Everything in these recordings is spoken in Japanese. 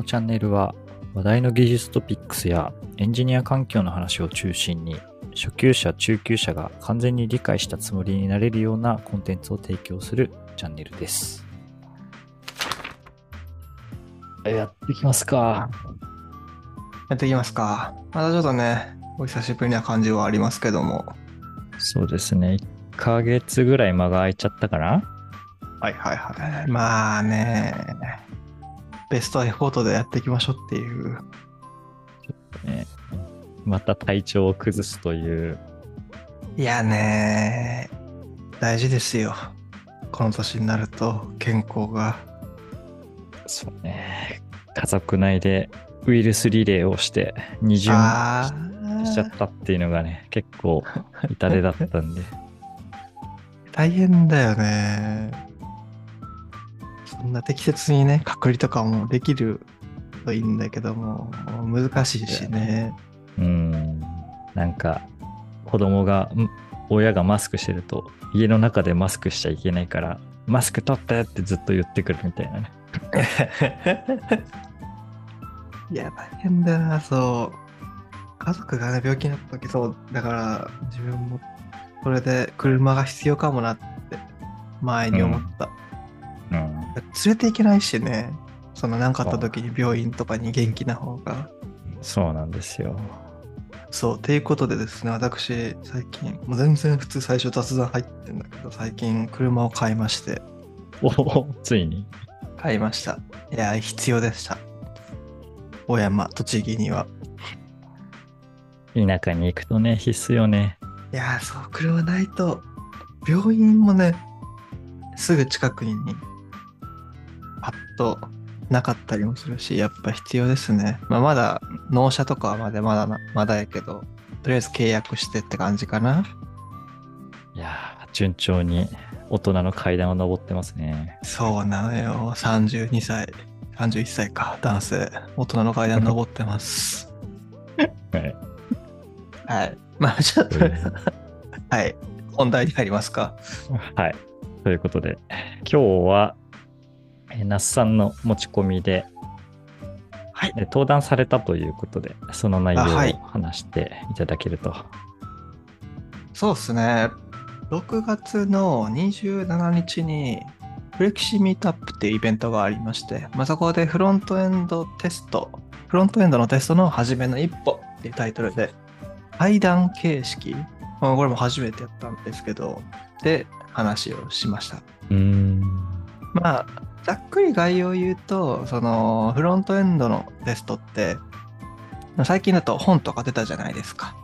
のチャンネルは話題の技術トピックスやエンジニア環境の話を中心に初級者、中級者が完全に理解したつもりになれるようなコンテンツを提供するチャンネルです。やっていきますか？やっていきますか。またちょっとね、お久しぶりな感じはありますけども。そうですね。1ヶ月ぐらい間が空いちゃったかな？はいはいはい。まあね、ベストエフォートでやっていきましょうっていう。ねまた体調を崩すという。いやね、大事ですよ。この年になると健康が。そうね。家族内でウイルスリレーをして二巡あしちゃったっていうのがね、結構痛手だったんで。大変だよね。そんな適切にね、隔離とかもできるといいんだけども、難しいしね。うん。なんか、子供が、ん親がマスクしてると、家の中でマスクしちゃいけないから、マスク取ってってずっと言ってくるみたいなね。いや、大変だな、そう。家族がね、病気になった時、そう、だから、自分も、それで車が必要かもなって、前に思った。うん。連れていけないしね、その何かあった時に病院とかに元気な方が。そうなんですよ。そう、ということでですね、私、最近、もう全然普通最初雑談入ってんだけど、最近車を買いまして、おお、ついに。買いました。いや、必要でした。小山、栃木には。田舎に行くとね、必須よね。いやー、そう、車ないと、病院もね、すぐ近くに、パッとなかったりもするし、やっぱ必要ですね。まあ、まだ、納車とかはまだまだな、まだやけど、とりあえず契約してって感じかな。いやー、順調に大人の階段を登ってますね。そうなのよ、32歳、31歳か、男性、大人の階段登ってます。はい。はい。まあ、ちょっと、はい。本題に入りますか。はい。ということで、今日は、えー那須さんの持ち込みで、はいえー登壇されたということで、その内容を話していただけると。そうですね。6月の27日に、フレキシミートアップっていうイベントがありまして、まあ、そこでフロントエンドテスト、フロントエンドのテストの初めの一歩っていうタイトルで、対談形式、まあ、これも初めてやったんですけど、で、話をしました。うーん。まあ、ざっくり概要を言うと、その、フロントエンドのテストって、最近だと本とか出たじゃないですか。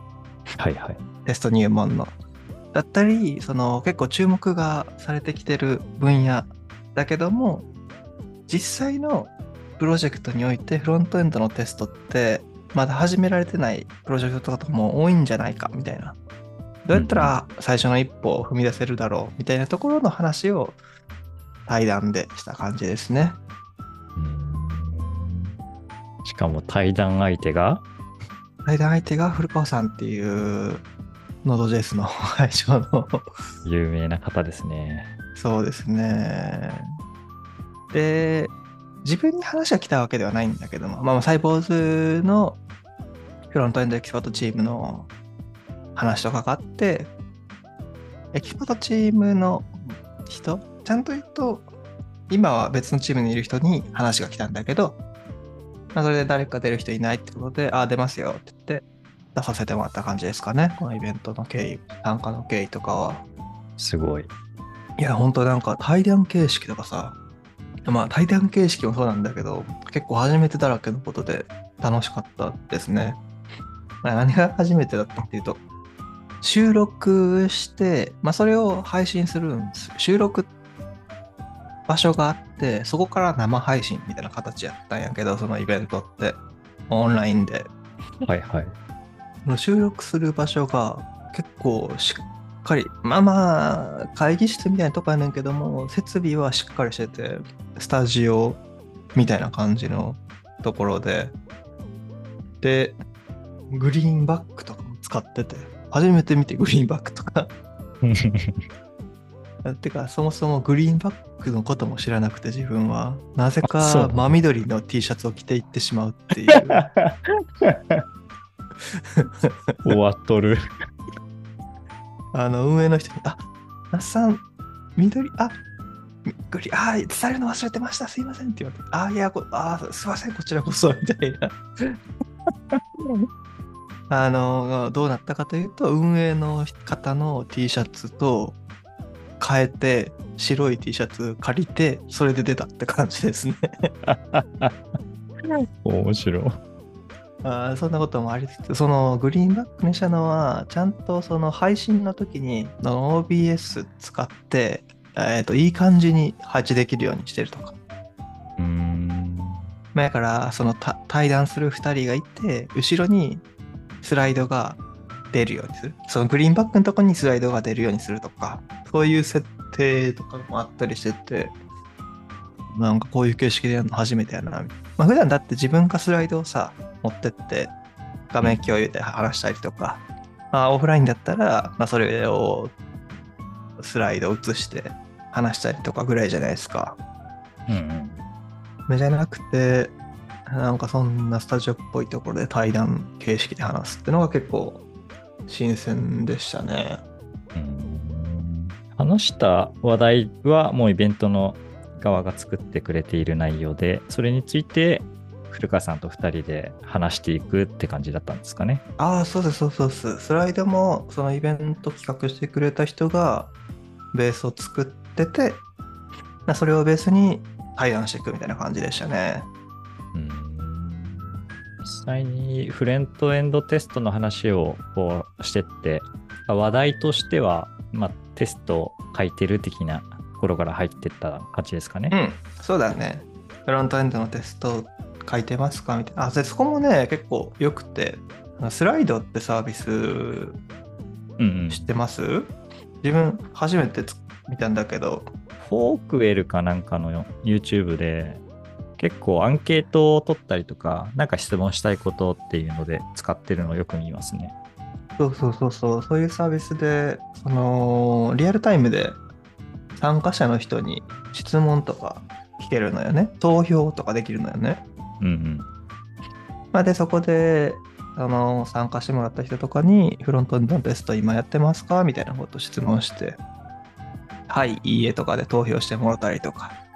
はいはい。テスト入門の。だったり、その結構注目がされてきてる分野だけども、実際のプロジェクトにおいてフロントエンドのテストって、まだ始められてないプロジェクトとかも多いんじゃないかみたいな。どうやったら最初の一歩を踏み出せるだろうみたいなところの話を対談でした感じですね。しかも対談相手が、対談相手が古川さんっていうノード JS の会長の有名な方ですね。そうですね。で、自分に話が来たわけではないんだけども、まあ、サイボウズのフロントエンドエキスパートチームの話とかがあって、エキスパートチームの人、ちゃんと言うと、今は別のチームにいる人に話が来たんだけど、まあ、それで誰か出る人いないってことで、ああ、出ますよって言って、出させてもらった感じですかね。このイベントの経緯、参加の経緯とかは。すごい。いや、本当なんか対談形式とかさ、まあ対談形式もそうなんだけど、結構初めてだらけのことで楽しかったですね。まあ何が初めてだったっていうと、収録して、まあそれを配信するんです。収録場所があって、そこから生配信みたいな形やったんやけど、そのイベントって、オンラインで。はいはい。収録する場所が結構しっかり、まあまあ、会議室みたいなとこやねんけども、設備はしっかりしてて、スタジオみたいな感じのところで、で、グリーンバックとかも使ってて、初めて見てグリーンバックとか、てか、そもそもグリーンバックのことも知らなくて自分は、なぜか真緑の T シャツを着ていってしまうっていう。終わっとる。あの、運営の人に、あ、那須さん、緑、あ、みグリ、あ、伝えるの忘れてました、すいませんって言われて、あ、いや、こあ、すいません、こちらこそ、みたいな。あの、どうなったかというと、運営の方の T シャツと変えて、白い T シャツ借りて、それで出たって感じですね。面白い。あーそんなこともありつつ、そのグリーンバックにしたのは、ちゃんとその配信の時にあの OBS 使って、えー、といい感じに配置できるようにしてるとか。うーん。まあだから、そのた対談する2人がいて、後ろにスライドが出るようにする。そのグリーンバックのとこにスライドが出るようにするとか、そういう設定とかもあったりしてて、なんかこういう形式でやるの初めてやな。まあ普段だって自分がスライドをさ、持ってって画面共有で話したりとか、まあオフラインだったら、まあそれをスライド映して話したりとかぐらいじゃないですか。うん目じゃなくて、なんかそんなスタジオっぽいところで対談形式で話すってのが結構新鮮でしたね。うん。うん話した話題はもうイベントの側が作ってくれている内容で、それについて古川さんと2人で話していくって感じだったんですかね。ああ、そうです、そうそうそう。スライドもそのイベント企画してくれた人がベースを作ってて、まあそれをベースに対談していくみたいな感じでしたね。うん実際にフレントエンドテストの話をこうしてって、話題としては、まあ、テストを書いてる的なところから入ってった感じですかね。うん、そうだね。フロントエンドのテスト書いてますか？みたいな。あ、でそこもね、結構良くて、スライドってサービスうんうん知ってます？自分初めてつ見たんだけど、 Forkwell かなんかの YouTube で結構アンケートを取ったりとか、なんか質問したいことっていうので使ってるのをよく見ますね。そうそうそうそう、そういうサービスで、その、リアルタイムで参加者の人に質問とか聞けるのよね。投票とかできるのよね。うんうん。まあ、で、そこで、あの、参加してもらった人とかに、フロントエンドのテスト今やってますか？みたいなこと質問して、はい、いいえとかで投票してもらったりとか、うん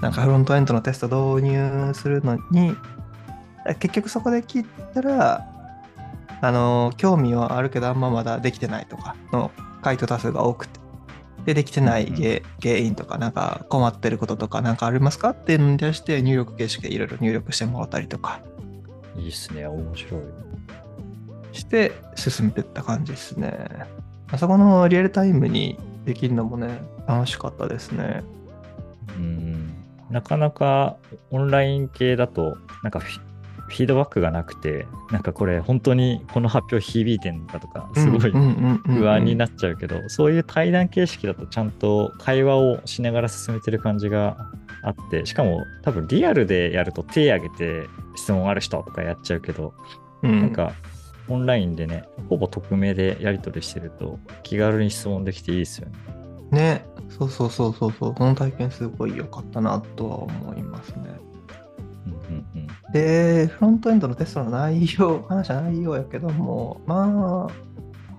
なんかフロントエンドのテスト導入するのに、結局そこで聞いたら、あの、興味はあるけどあんままだできてないとかの回答多数が多くて、で、できてない原原因とか、なんか困ってることとかなんかありますかっていうのに対して入力形式でいろいろ入力してもらったりとかいいっすね。面白い。して進めてった感じですね。あそこのリアルタイムにできるのもね、楽しかったですね。うんなかなかオンライン系だと、なんかフィードバックがなくて、なんかこれ本当にこの発表響いてんのかとか、すごい不安になっちゃうけど、そういう対談形式だとちゃんと会話をしながら進めてる感じがあって、しかも多分リアルでやると手挙げて質問ある人とかやっちゃうけど、うん、なんかオンラインでね、ほぼ匿名でやり取りしてると気軽に質問できていいですよね。ね、そうそうそうそうそう、その体験すごい良かったなとは思いますね。うんうんうん。で、フロントエンドのテストの内容、話は内容やけども、ま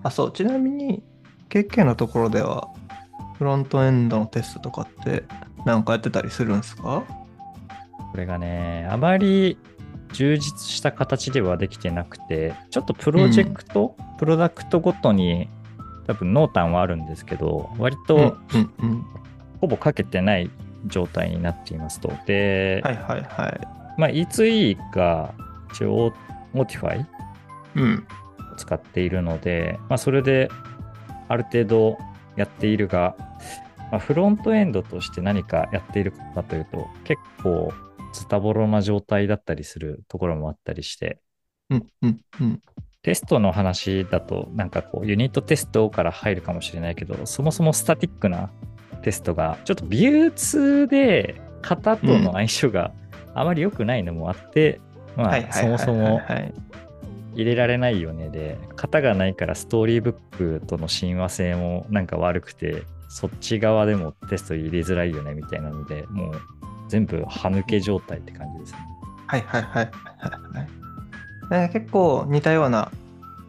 あ、あ、そう、ちなみに、KK のところでは、フロントエンドのテストとかって、なんかやってたりするんですか？これがね、あまり充実した形ではできてなくて、ちょっとプロジェクト、プロダクトごとに多分濃淡はあるんですけど、割と。ほぼ書けてない状態になっていますと。で、はいはいはい。まあ、E2E が一応モティファイうん。を使っているので、まあ、それである程度やっているが、まあ、フロントエンドとして何かやっているかというと、結構ズタボロな状態だったりするところもあったりして、うんうんうん。テストの話だと、なんかこう、ユニットテストから入るかもしれないけど、そもそもスタティックなテストが、ちょっとビュー2で型との相性があまり良くないのもあって、まあ、そもそもはい。入れられないよねで、型がないからストーリーブックとの親和性もなんか悪くて、そっち側でもテスト入れづらいよねみたいなので、もう全部歯抜け状態って感じですね。はいはいはいはいはい。結構似たような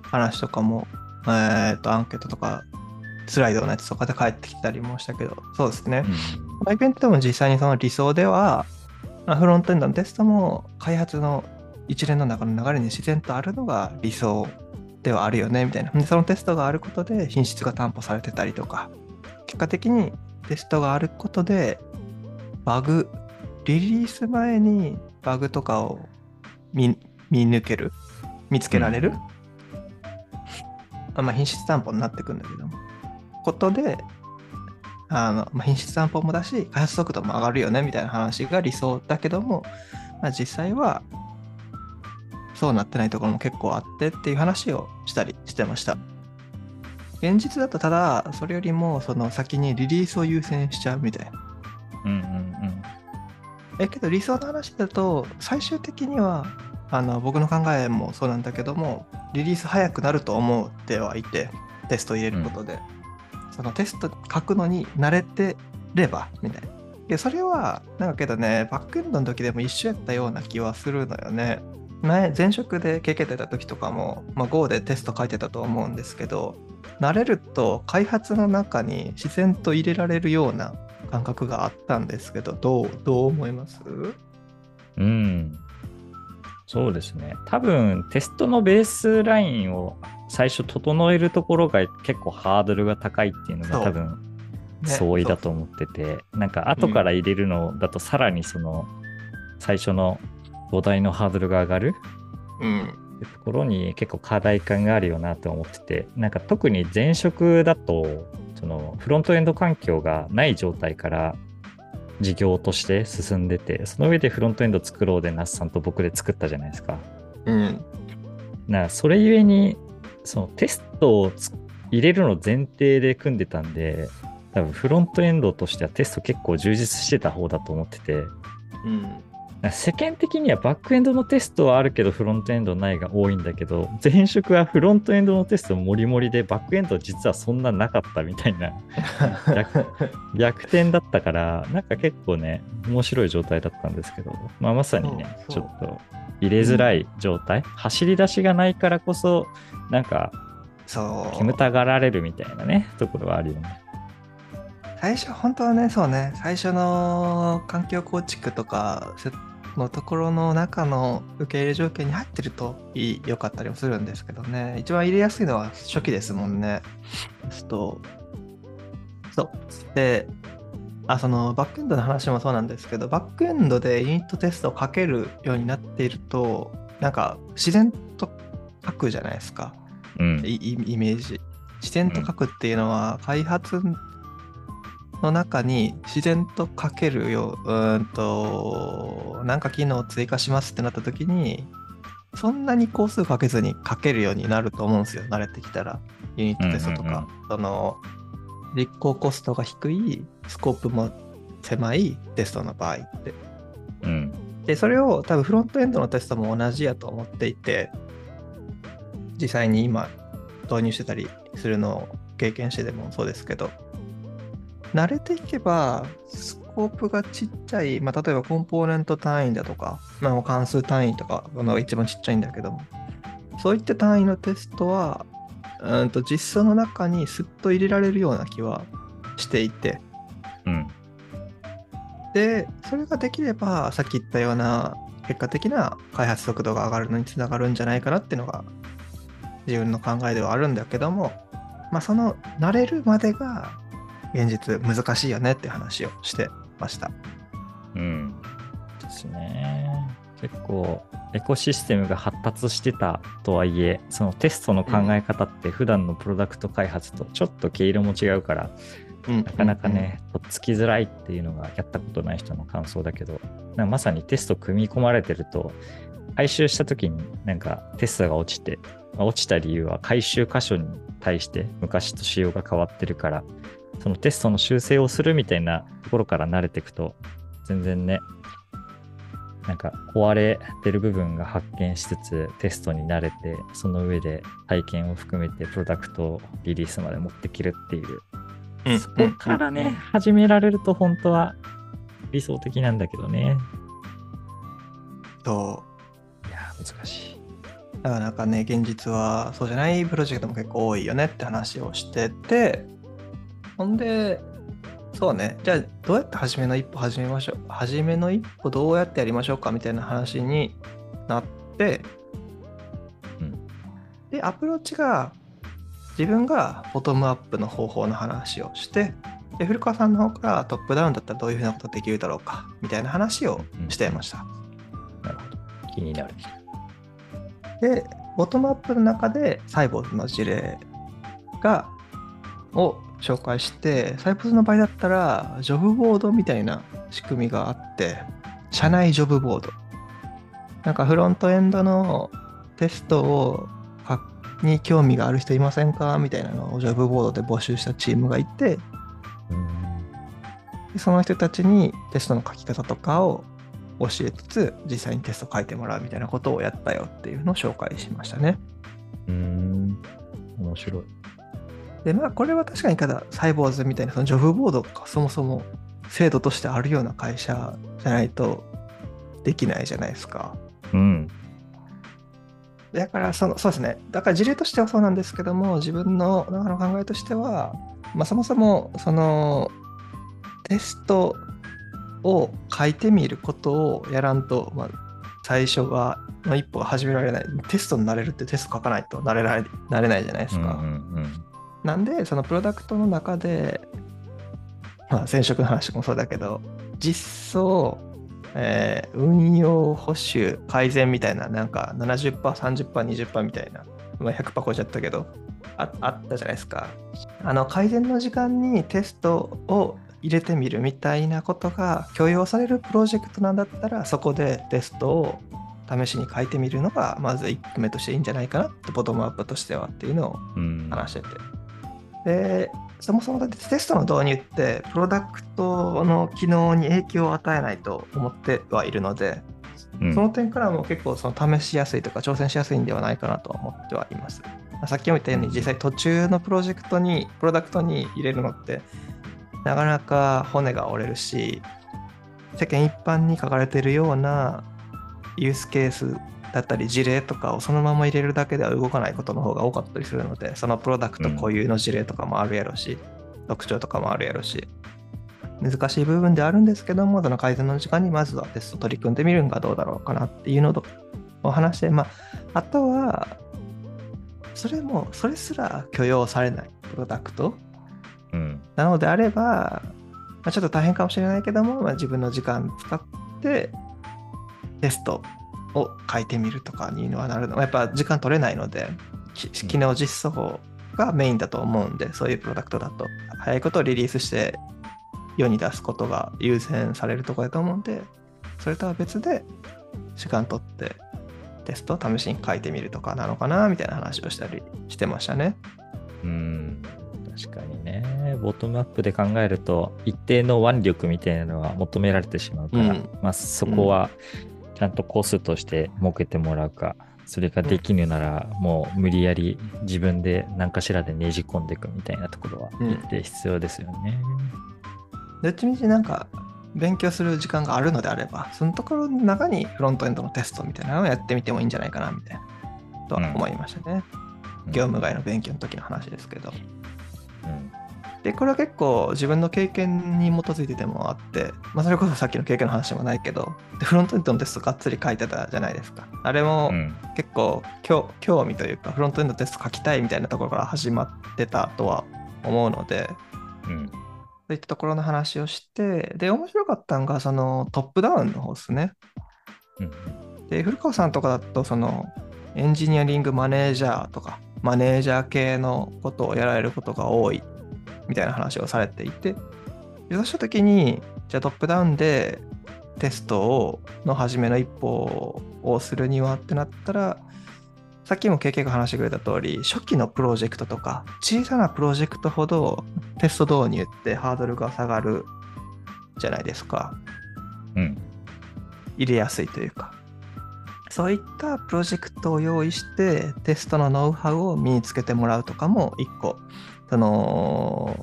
話とかも、えっ、と、アンケートとか、スライドのやつとかで返ってきたりもしたけど、そうですね。イベントでも実際にその理想では、フロントエンドのテストも開発の一連の中の流れに自然とあるのが理想ではあるよねみたいな。で、そのテストがあることで品質が担保されてたりとか、結果的にテストがあることで、バグ、リリース前にバグとかを見抜ける、見つけられる、うん、まあ、品質担保になってくんだけども、ことで、あのまあ、品質担保もだし、開発速度も上がるよねみたいな話が理想だけども、まあ、実際はそうなってないところも結構あってっていう話をしたりしてました。現実だとただ、それよりもその先にリリースを優先しちゃうみたいな。うんうんうん。えけど理想の話だと、最終的にはあの僕の考えもそうなんだけども、リリース早くなると思ってはいて、テスト入れることで。うんそのテスト書くのに慣れてればみたいな。それはなんかけどねバックエンドの時でも一緒やったような気はするのよね。前前職で経験てた時とかも、まあ、Go でテスト書いてたと思うんですけど慣れると開発の中に自然と入れられるような感覚があったんですけどどうどう思います？うんそうですね。多分テストのベースラインを最初整えるところが結構ハードルが高いっていうのが多分相違だと思ってて、ね、なんか後から入れるのだとさらにその最初の土台のハードルが上がる、うん、ってところに結構課題感があるよなと思っててなんか特に前職だとそのフロントエンド環境がない状態から事業として進んでてその上でフロントエンド作ろうで那須さんと僕で作ったじゃないですか。うん、なそれゆえにそのテストを入れるの前提で組んでたんで、多分フロントエンドとしてはテスト結構充実してた方だと思ってて、うん、世間的にはバックエンドのテストはあるけどフロントエンドないが多いんだけど前職はフロントエンドのテストもりもりでバックエンド実はそんななかったみたいな。逆逆転だったからなんか結構ね面白い状態だったんですけど、まあ、まさにねちょっと入れづらい状態、うん、走り出しがないからこそなんか煙たがられるみたいなねところはあるよね。最初本当はねそうね最初の環境構築とかのところの中の受け入れ条件に入ってるといい良かったりもするんですけどね。一番入れやすいのは初期ですもんね。ちょっとそう。であそのバックエンドの話もそうなんですけどバックエンドでユニットテストをかけるようになっているとなんか自然と書くじゃないですか、うん、イメージ。自然と書くっていうのは開発の中に自然と書けるようんとなんか機能を追加しますってなった時にそんなに工数かけずに書けるようになると思うんですよ。慣れてきたら。ユニットテストとか、その実行コストが低いスコープも狭いテストの場合って、うん、でそれを多分フロントエンドのテストも同じやと思っていて実際に今導入してたりするのを経験してでもそうですけど慣れていけば、スコープがちっちゃい、まあ、例えばコンポーネント単位だとか、まあ、関数単位とかが一番ちっちゃいんだけども、そういった単位のテストは、うんと実装の中にすっと入れられるような気はしていて、うん、で、それができれば、さっき言ったような結果的な開発速度が上がるのにつながるんじゃないかなっていうのが自分の考えではあるんだけども、まあ、その慣れるまでが現実難しいよねって話をしてました。うんですね。結構エコシステムが発達してたとはいえそのテストの考え方って普段のプロダクト開発とちょっと毛色も違うから、うん、なかなかね、とっつきづらいっていうのがやったことない人の感想だけどまさにテスト組み込まれてると回収した時になんかテストが落ちて落ちた理由は回収箇所に対して昔と仕様が変わってるからそのテストの修正をするみたいなところから慣れていくと、全然ね、なんか壊れてる部分が発見しつつテストに慣れて、その上で体験を含めてプロダクトリリースまで持ってきるっていううんそこからね、始められると本当は理想的なんだけどね。そいやー、難しい。う。なかなかね、現実はそうじゃないプロジェクトも結構多いよねって話をしてて、ほんで、そうね、じゃあどうやって初めの一歩始めましょう？初めの一歩どうやってやりましょうかみたいな話になって、うんで、アプローチが自分がボトムアップの方法の話をして、で古川さんの方からトップダウンだったらどういうふうなことできるだろうかみたいな話をしていました。なるほど。気になる。で、ボトムアップの中でサイボーズの事例が、を紹介して、サイボーズの場合だったら、ジョブボードみたいな仕組みがあって、社内ジョブボード。なんかフロントエンドのテストをかに興味がある人いませんか？みたいなのをジョブボードで募集したチームがいて、その人たちにテストの書き方とかを教えつつ、実際にテスト書いてもらうみたいなことをやったよっていうのを紹介しましたね。うん。面白い。で、まあ、これは確かにただ、サイボーズみたいな、そのジョブボードがそもそも制度としてあるような会社じゃないとできないじゃないですか。うん。だからその、そうですね。だから事例としてはそうなんですけども、自分の中の考えとしては、まあ、そもそも、その、テストを書いてみることをやらんと、まあ、最初が、の一歩が始められない。テストになれるってテスト書かないとなれないなれないじゃないですか。うんうんなんで、そのプロダクトの中で、まあ、前職の話もそうだけど、実装、えー運用、保守、改善みたいな、なんか70%、30%、20%みたいな、まあ、100%超えちゃったけどあ、あったじゃないですか。あの、改善の時間にテストを入れてみるみたいなことが許容されるプロジェクトなんだったら、そこでテストを試しに書いてみるのが、まず1個目としていいんじゃないかなって、ボトムアップとしてはっていうのを。話してて。で、そもそもだってテストの導入って、プロダクトの機能に影響を与えないと思ってはいるので、うんその点からも結構その試しやすいとか挑戦しやすいんではないかなとは思ってはいます。まあさっきも言ったように、実際途中のプロジェクトに、プロダクトに入れるのって、なかなか骨が折れるし、世間一般に書かれているようなユースケースだったり事例とかをそのまま入れるだけでは動かないことの方が多かったりするので、そのプロダクト固有の事例とかもあるやろし、特徴とかもあるやろし、難しい部分ではあるんですけども、その改善の時間にまずはテスト取り組んでみるのがどうだろうかなっていうのとお話で、まあ、あとは、それも、それすら許容されないプロダクトうん。なのであれば、まあ、ちょっと大変かもしれないけども、まあ、自分の時間使ってテストを書いてみるとかにはなるの。やっぱ時間取れないので、き機能実装がメインだと思うんで、そういうプロダクトだと、早いことをリリースして世に出すことが優先されるところだと思うんで、それとは別で時間取ってテストを試しに書いてみるとかなのかなみたいな話をしたりしてましたね。うん。確かにね。ボトムアップで考えると、一定の腕力みたいなのは求められてしまうから、うんまあそこはちゃんとコースとして設けてもらうか、それができぬならもう無理やり自分で何かしらでねじ込んでいくみたいなところはうん一定必要ですよね。どっちみちなんか勉強する時間があるのであれば、そのところの中にフロントエンドのテストみたいなのをやってみてもいいんじゃないかなみたいなとは思いましたね。業務外の勉強の時の話ですけど。うんで、これは結構自分の経験に基づいててもあって、まあ、それこそさっきの経験の話でもないけど、でフロントエンドのテストがっつり書いてたじゃないですか。あれもうん結構興興味というか、フロントエンドテスト書きたいみたいなところから始まってたとは思うので、うんそういったところの話をして、で、面白かったのが、そのトップダウンの方ですね。うんで、古川さんとかだと、そのエンジニアリングマネージャーとか、マネージャー系のことをやられることが多いみたいな話をされていて、そうしたときに、じゃあトップダウンでテストをの初めの一歩をするにはってなったら、さっきも KK が話してくれた通り、初期のプロジェクトとか、小さなプロジェクトほどテスト導入ってハードルが下がるじゃないですか。うん入れやすいというか。そういったプロジェクトを用意して、テストのノウハウを身につけてもらうとかも、一個、その、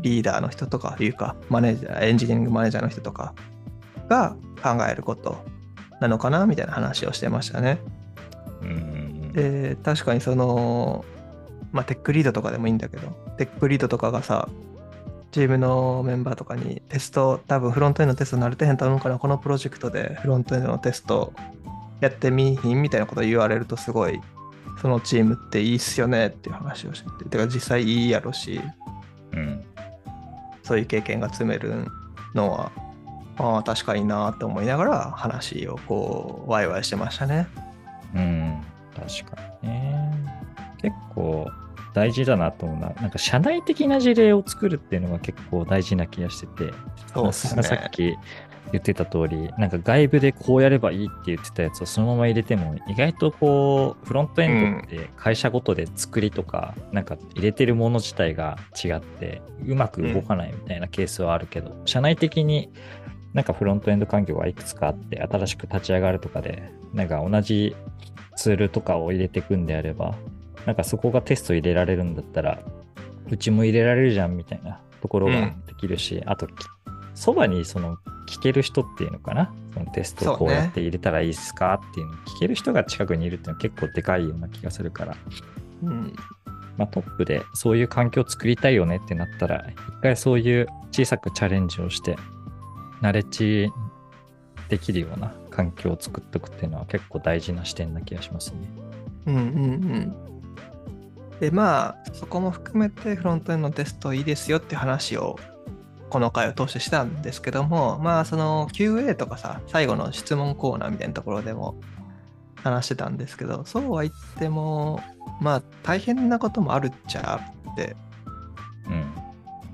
リーダーの人とかいうか、マネージャー、エンジニアリングマネージャーの人とかが考えることなのかなみたいな話をしてましたね。うん。で、確かにその、まあ、テックリードとかでもいいんだけど、テックリードとかがさ、チームのメンバーとかにテスト、多分フロントエンドのテスト慣れてへんと思うから、このプロジェクトでフロントエンドのテストやってみひんみたいなこと言われるとすごい、そのチームっていいっすよねっていう話をしてて、てか実際いいやろし、うん。そういう経験が積めるのは、ああ、確かになって思いながら話をこう、ワイワイしてましたね。うん。確かにね。結構大事だなと思うな。なんか社内的な事例を作るっていうのが結構大事な気がしてて。そうっすねさっき言ってた通り、なんか外部でこうやればいいって言ってたやつをそのまま入れても、意外とこう、フロントエンドって会社ごとで作りとか、なんか入れてるもの自体が違って、うまく動かないみたいなケースはあるけど、社内的になんかフロントエンド環境がいくつかあって、新しく立ち上がるとかで、なんか同じツールとかを入れていくんであれば、なんかそこがテスト入れられるんだったら、うちも入れられるじゃんみたいなところができるし、あとき、そばにその聞ける人っていうのかな、そのテストをこうやって入れたらいいですかっていうのを聞ける人が近くにいるっていうのは結構でかいような気がするから、うん。まあ、トップでそういう環境を作りたいよねってなったら、一回そういう小さくチャレンジをして、ナレッジできるような環境を作っておくっていうのは結構大事な視点な気がしますね。うんうんうん。で、まあ、そこも含めてフロントエンドのテストいいですよって話を、この回を通してしたんですけども、まあ、その QA とかさ、最後の質問コーナーみたいなところでも話してたんですけど、そうは言っても、まあ、大変なこともあるっちゃあって、うん。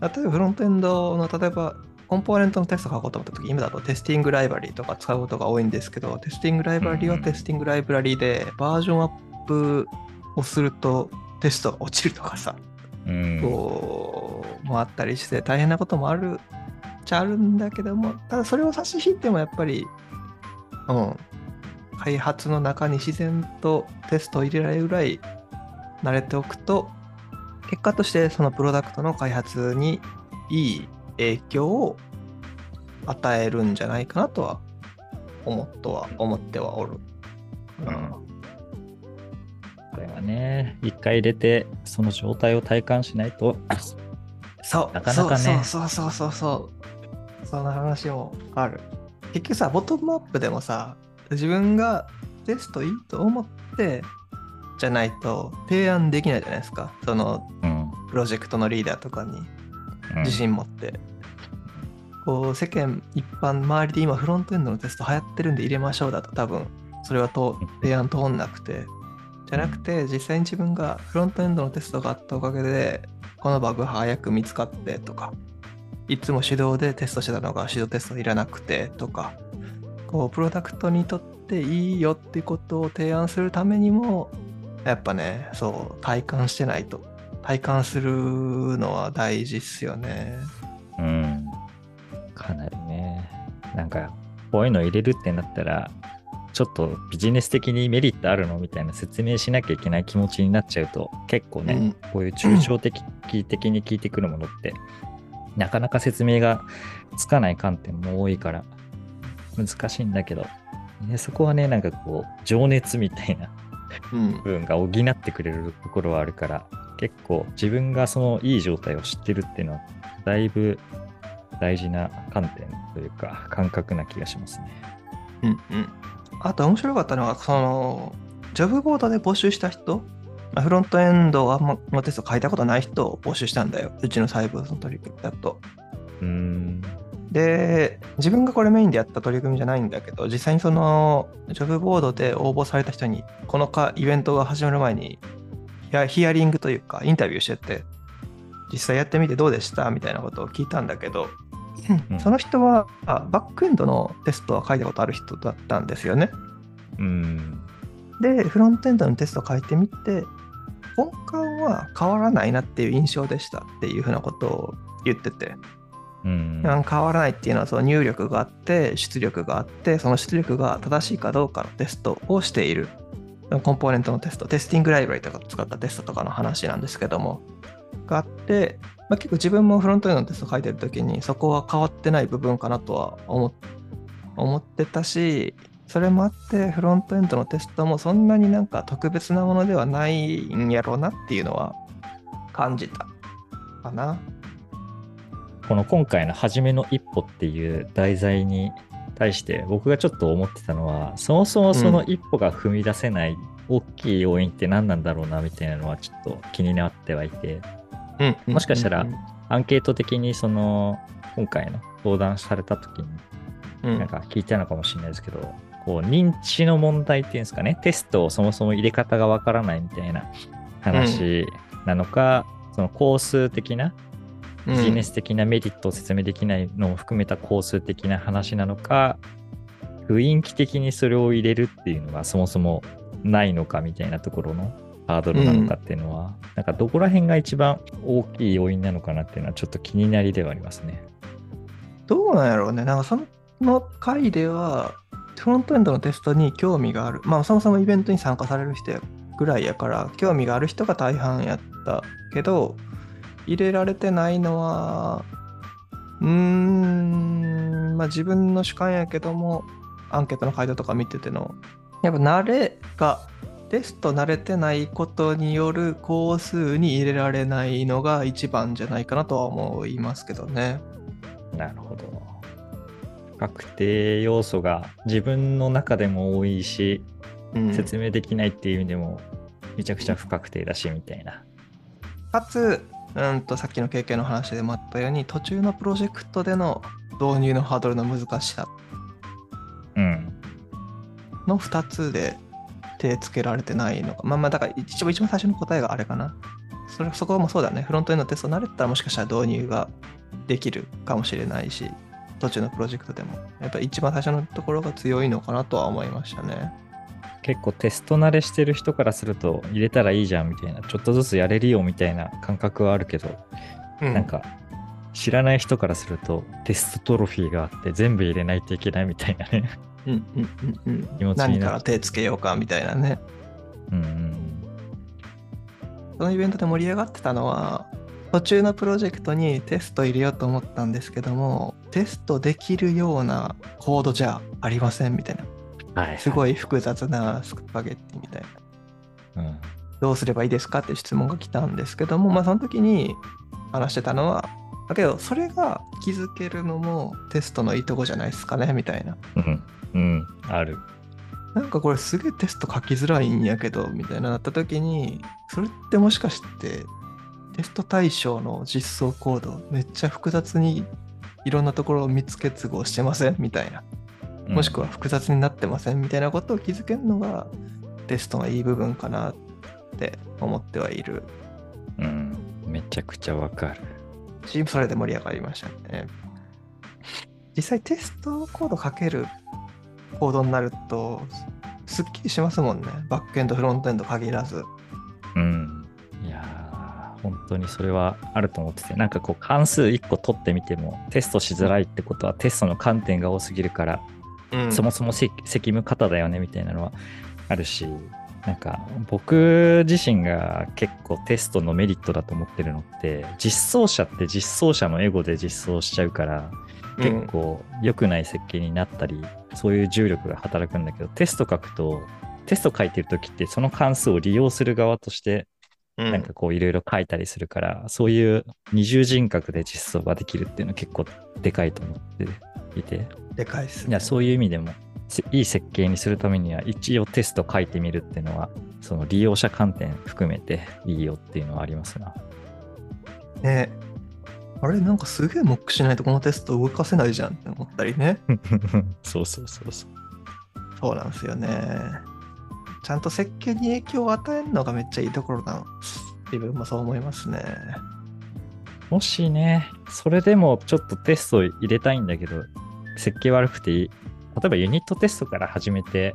例えばフロントエンドの、例えば、コンポーネントのテスト書こうと思ったとき、今だとテスティングライブラリーとか使うことが多いんですけど、テスティングライブラリーはうんテスティングライブラリーでバージョンアップをするとテストが落ちるとかさ、うん。もあったりして大変なこともあるっちゃあるんだけども、ただそれを差し引いてもやっぱり、うん、開発の中に自然とテストを入れられるぐらい慣れておくと、結果としてそのプロダクトの開発にいい影響を与えるんじゃないかなとは思っとは思ってはおる。うんこれはね、一回入れて、その状態を体感しないと、そう、なかなかねそうそうそうそうそう。そんな話もある。結局さ、ボトムアップでもさ、自分がテストいいと思ってじゃないと提案できないじゃないですか。そのうん。プロジェクトのリーダーとかにうん自信持って。こう世間一般周りで今フロントエンドのテスト流行ってるんで入れましょうだと多分それはと提案通んなくてじゃなくて実際に自分がフロントエンドのテストがあったおかげでこのバグ早く見つかってとかいつも手動でテストしてたのが手動テストいらなくてとかこうプロダクトにとっていいよってことを提案するためにもやっぱねそう体感してないと体感するのは大事っすよね。うん。かなりね。なんか、こういうの入れるってなったら、ちょっとビジネス的にメリットあるのみたいな説明しなきゃいけない気持ちになっちゃうと、結構ね、うんこういう抽象的的に聞いてくるものって、なかなか説明がつかない観点も多いから、難しいんだけど、ね、そこはね、なんかこう、情熱みたいなうん部分が補ってくれるところはあるから、結構自分がそのいい状態を知ってるっていうのは、だいぶ大事な観点というか、感覚な気がしますね。うんうん。あと面白かったのが、その、ジョブボードで募集した人、まあフロントエンドのテスト書いたことない人を募集したんだよ。うちのサイボーズの取り組みだと。うーん。で、自分がこれメインでやった取り組みじゃないんだけど、実際にその、ジョブボードで応募された人に、このかイベントが始まる前に、ヒアヒアリングというか、インタビューしてて、実際やってみてどうでしたみたいなことを聞いたんだけど、うんその人はあバックエンドのテストは書いたことある人だったんですよね。うーん。で、フロントエンドのテストを書いてみて、根幹は変わらないなっていう印象でしたっていうふうなことを言ってて、うーん。変わらないっていうのはその入力があって、出力があって、その出力が正しいかどうかのテストをしている。コンポーネントのテスト、テスティングライブラリとか使ったテストとかの話なんですけども、があって、まあ、結構自分もフロントエンドのテスト書いてるときにそこは変わってない部分かなとは思っ思ってたしそれもあってフロントエンドのテストもそんなになんか特別なものではないんやろうなっていうのは感じたかな。この今回の初めの一歩っていう題材に対して僕がちょっと思ってたのはそもそもその一歩が踏み出せない大きい要因って何なんだろうなみたいなのはちょっと気になってはいてもしかしたらうんアンケート的にその今回の相談された時にうん。なんか聞いたのかもしれないですけど、こう認知の問題っていうんですかねテストをそもそも入れ方がわからないみたいな話なのか、その工数的なうん。ビジネス的なメリットを説明できないのを含めた工数的な話なのか、雰囲気的にそれを入れるっていうのがそもそもないのかみたいなところのハードルなのかっていうのは、なんかどこら辺が一番大きい要因なのかなっていうのはちょっと気になりではありますね。どうなんやろうね。なんかその回では、フロントエンドのテストに興味がある。まあそもそもイベントに参加される人ぐらいやから、興味がある人が大半やったけど、入れられてないのは、うーん、まあ自分の主観やけども、アンケートの回答とか見てての、やっぱ慣れが、テスト慣れてないことによる工数に入れられないのが一番じゃないかなとは思いますけどね。なるほど。不確定要素が自分の中でも多いし、うん説明できないっていう意味でもめちゃくちゃ不確定だしみたいな。かつ、うんとさっきの経験の話でもあったように、途中のプロジェクトでの導入のハードルの難しさうん。の2つで手つけられてないのか。まあまあ、だから一番一番最初の答えがあれかな。それそこもそうだね。フロントエンドのテスト慣れてたらもしかしたら導入ができるかもしれないし、途中のプロジェクトでも。やっぱ一番最初のところが強いのかなとは思いましたね。結構テスト慣れしてる人からすると入れたらいいじゃんみたいな、ちょっとずつやれるよみたいな感覚はあるけど、うんなんか知らない人からするとテストトロフィーがあって全部入れないといけないみたいなね。うんうんうんうん何から手つけようかみたいなね。うんうんそのイベントで盛り上がってたのは、途中のプロジェクトにテスト入れようと思ったんですけども、テストできるようなコードじゃありませんみたいな。うん。はい。すごい複雑なスパゲッティみたいな。うん。どうすればいいですかって質問が来たんですけども、まあその時に話してたのは、だけどそれが気づけるのもテストのいいとこじゃないですかねみたいな。うん。うん。ある。なんかこれすげえテスト書きづらいんやけど、みたいななった時に、それってもしかしてテスト対象の実装コードめっちゃ複雑にいろんなところを見つけ都合してません？みたいな。もしくは複雑になってません？みたいなことを気づけるのがテストのいい部分かなって思ってはいる。うん。めちゃくちゃわかる。チームそれで盛り上がりましたね。実際テストコード書けるコードになるとすっきりしますもんね。バックエンド、フロントエンド限らず。うん。いやー本当にそれはあると思ってて、なんかこう関数1個取ってみてもテストしづらいってことはテストの観点が多すぎるから、うんそもそも責責務方だよねみたいなのはあるし、なんか僕自身が結構テストのメリットだと思ってるのって、実装者って実装者のエゴで実装しちゃうから、結構良くない設計になったり、そういう重力が働くんだけど、テスト書くと、テスト書いてるときってその関数を利用する側としてうん。なんかこういろいろ書いたりするから、そういう二重人格で実装ができるっていうのは結構でかいと思っていて、でかいっす、いやそういう意味でも。せいい設計にするためには一応テスト書いてみるっていうのは、その利用者観点含めていいよっていうのはありますな。ねあれなんかすげえモックしないとこのテスト動かせないじゃんって思ったりね。そうそうそうそう。そうなんですよね。ちゃんと設計に影響を与えるのがめっちゃいいところなの。自分もそう思いますね。もしね、それでもちょっとテスト入れたいんだけど、設計悪くていい？例えばユニットテストから始めて、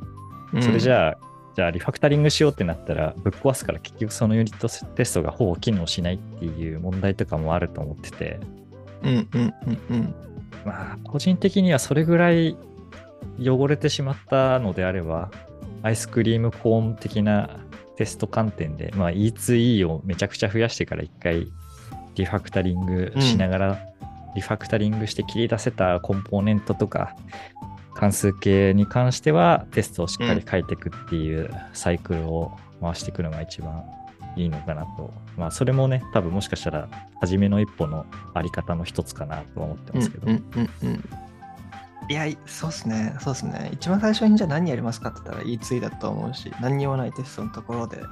それじあ、ゃあ、じゃあリファクタリングしようってなったら、ぶっ壊すから結局そのユニットテストがほぼ機能しないっていう問題とかもあると思ってて、うんうんうんうん。まあ、個人的にはそれぐらい汚れてしまったのであれば、アイスクリームコーン的なテスト観点で、まあ、E2E をめちゃくちゃ増やしてから一回リファクタリングしながら、リファクタリングして切り出せたコンポーネントとか、関数系に関してはテストをしっかり書いていくっていうサイクルを回していくのが一番いいのかなと。まあそれもね、多分もしかしたら初めの一歩のあり方の一つかなとは思ってますけど。うんうんうんうんいや、そうっすね、そうっすね。一番最初にじゃあ何やりますかって言ったら E2 だと思うし、何にもないテストのところで。で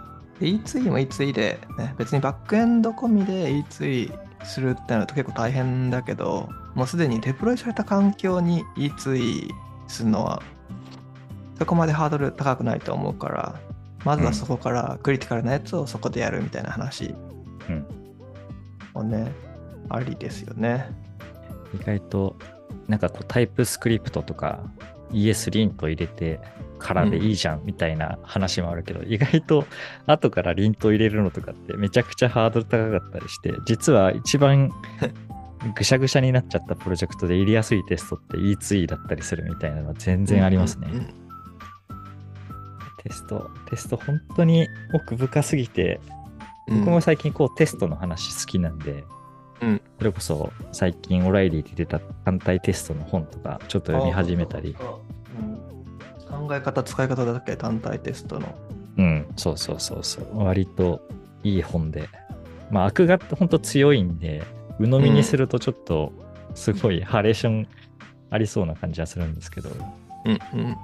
E2 も E2 で、ね、別にバックエンド込みで E2 するってなると結構大変だけど、もうすでにデプロイされた環境に E2 するのは、そこまでハードル高くないと思うから、まずはそこからクリティカルなやつをそこでやるみたいな話。うん。もね、ありですよね。意外となんかこうタイプスクリプトとか ES リント入れてからでいいじゃんみたいな話もあるけど、意外と後からリント入れるのとかってめちゃくちゃハードル高かったりして実は一番ぐしゃぐしゃになっちゃったプロジェクトで入れやすいテストって E2E だったりするみたいなのは全然ありますね。うんうんテスト、テスト本当に奥深すぎて、うん。僕も最近こうテストの話好きなんで、うん。それこそ最近オライリーで出た単体テストの本とかちょっと読み始めたり、うん。考え方、使い方だけ？単体テストの。うん、そうそうそうそう、割といい本で、まあ悪が本当強いんで、鵜呑みにするとちょっとすごいハレーションありそうな感じはするんですけど、うんうん。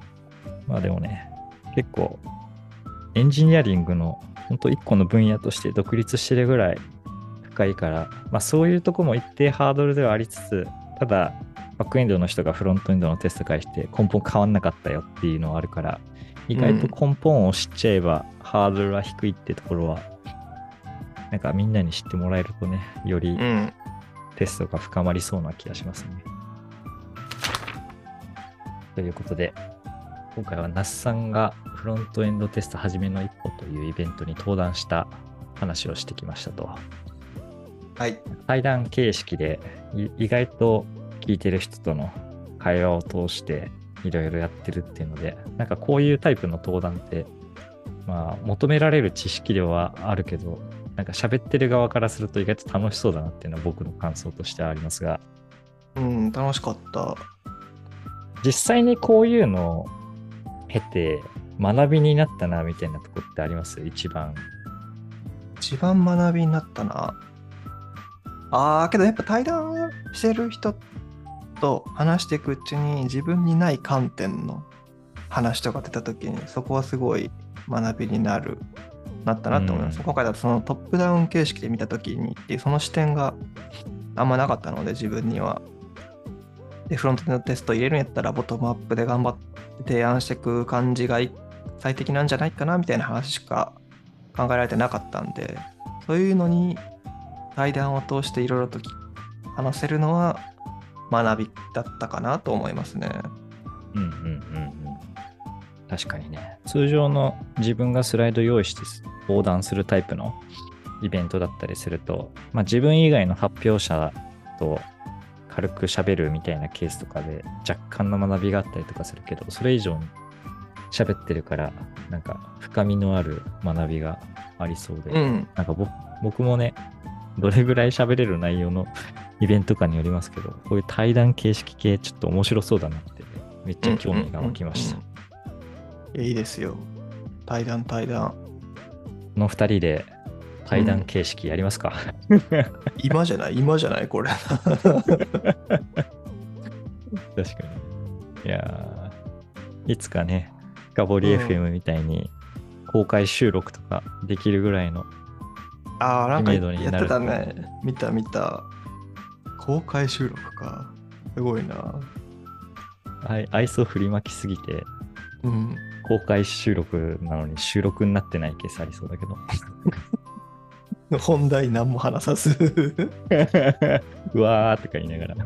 まあでもね、結構エンジニアリングの本当一個の分野として独立してるぐらい深いから、まあそういうとこも一定ハードルではありつつ、ただバックエンドの人がフロントエンドのテスト返して根本変わんなかったよっていうのはあるから、意外と根本を知っちゃえばハードルは低いってところは、なんかみんなに知ってもらえるとね、よりうん。テストが深まりそうな気がしますね。ということで、今回は那須さんがフロントエンドテスト始めの一歩というイベントに登壇した話をしてきましたと。はい。対談形式でい意外と聞いてる人との会話を通していろいろやってるっていうので、なんかこういうタイプの登壇って、まあ求められる知識量はあるけど、なんか喋ってる側からすると意外と楽しそうだなっていうのは僕の感想としてはありますが、うん、楽しかった。実際にこういうのを経て学びになったなみたいなとこってあります？一番。一番学びになったな。あー、けどやっぱ対談してる人と話していくうちに自分にない観点の話とか出た時にそこはすごい学びになるなったなと思います。うん今回だとそのトップダウン形式で見た時にっていうその視点があんまなかったので自分には。で、フロントエンドテスト入れるんやったらボトムアップで頑張って提案していく感じがい最適なんじゃないかなみたいな話しか考えられてなかったんで、そういうのに対談を通していろいろとき話せるのは学びだったかなと思いますね。うんうんうんうん。確かにね。通常の自分がスライド用意して横断するタイプのイベントだったりすると、まあ、自分以外の発表者と軽く喋るみたいなケースとかで若干の学びがあったりとかするけど、それ以上に喋ってるから、なんか深みのある学びがありそうで、うん。なんか僕僕もね、どれぐらい喋れる内容のイベントかによりますけど、こういう対談形式系ちょっと面白そうだなって、めっちゃ興味が湧きました。うんうんうんいやいいですよ。対談対談。この二人で対談形式やりますか、今じゃない？今じゃない？これ。確かに。いやーいつかね、深掘りうん FM みたいに公開収録とかできるぐらいの、ああ、なんかやってたね。見た見た。公開収録か。すごいな。愛愛想振りまきすぎて、うん。公開収録なのに収録になってないケースありそうだけど。本題何も話さず。うわーとか言いながら。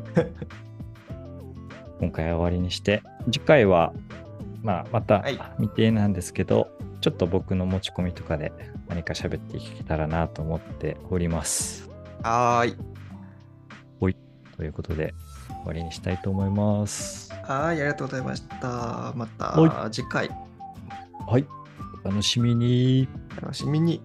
今回は終わりにして、次回は、まあ、またはい未定なんですけど、ちょっと僕の持ち込みとかで何か喋っていけたらなと思っております。はーい。ということで、終わりにしたいと思います。はーい、ありがとうございました。まはた次回、はい。お楽しみに。楽しみに。